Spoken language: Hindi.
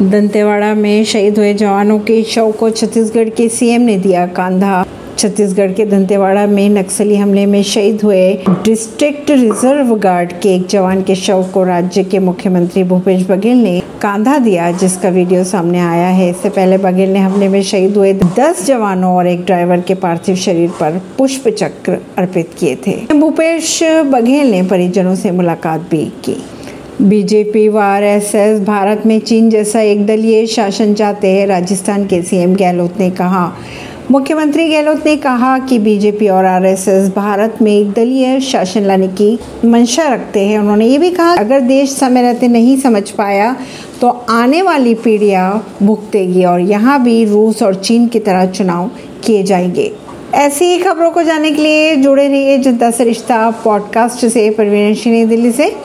दंतेवाड़ा में शहीद हुए जवानों के शव को छत्तीसगढ़ के सीएम ने दिया कांधा। छत्तीसगढ़ के दंतेवाड़ा में नक्सली हमले में शहीद हुए डिस्ट्रिक्ट रिज़र्व गार्ड के एक जवान के शव को राज्य के मुख्यमंत्री भूपेश बघेल ने कांधा दिया, जिसका वीडियो सामने आया है। इससे पहले बघेल ने हमले में शहीद हुए दस जवानों और एक ड्राइवर के पार्थिव शरीर पर पुष्प चक्र अर्पित किए थे। भूपेश बघेल ने परिजनों से मुलाकात भी की। बीजेपी व आरएसएस, भारत में चीन जैसा एक दलीय शासन चाहते हैं, राजस्थान के सीएम गहलोत ने कहा। मुख्यमंत्री गहलोत ने कहा कि बीजेपी और आरएसएस भारत में एक दलीय शासन लाने की मंशा रखते हैं। उन्होंने ये भी कहा, अगर देश समय रहते नहीं समझ पाया तो आने वाली पीढ़ियाँ भुगतेगी और यहाँ भी रूस और चीन की तरह चुनाव किए जाएँगे। ऐसी ही खबरों को जानने के लिए जुड़े रहिए जनता से रिश्ता पॉडकास्ट से। परवीन दिल्ली से।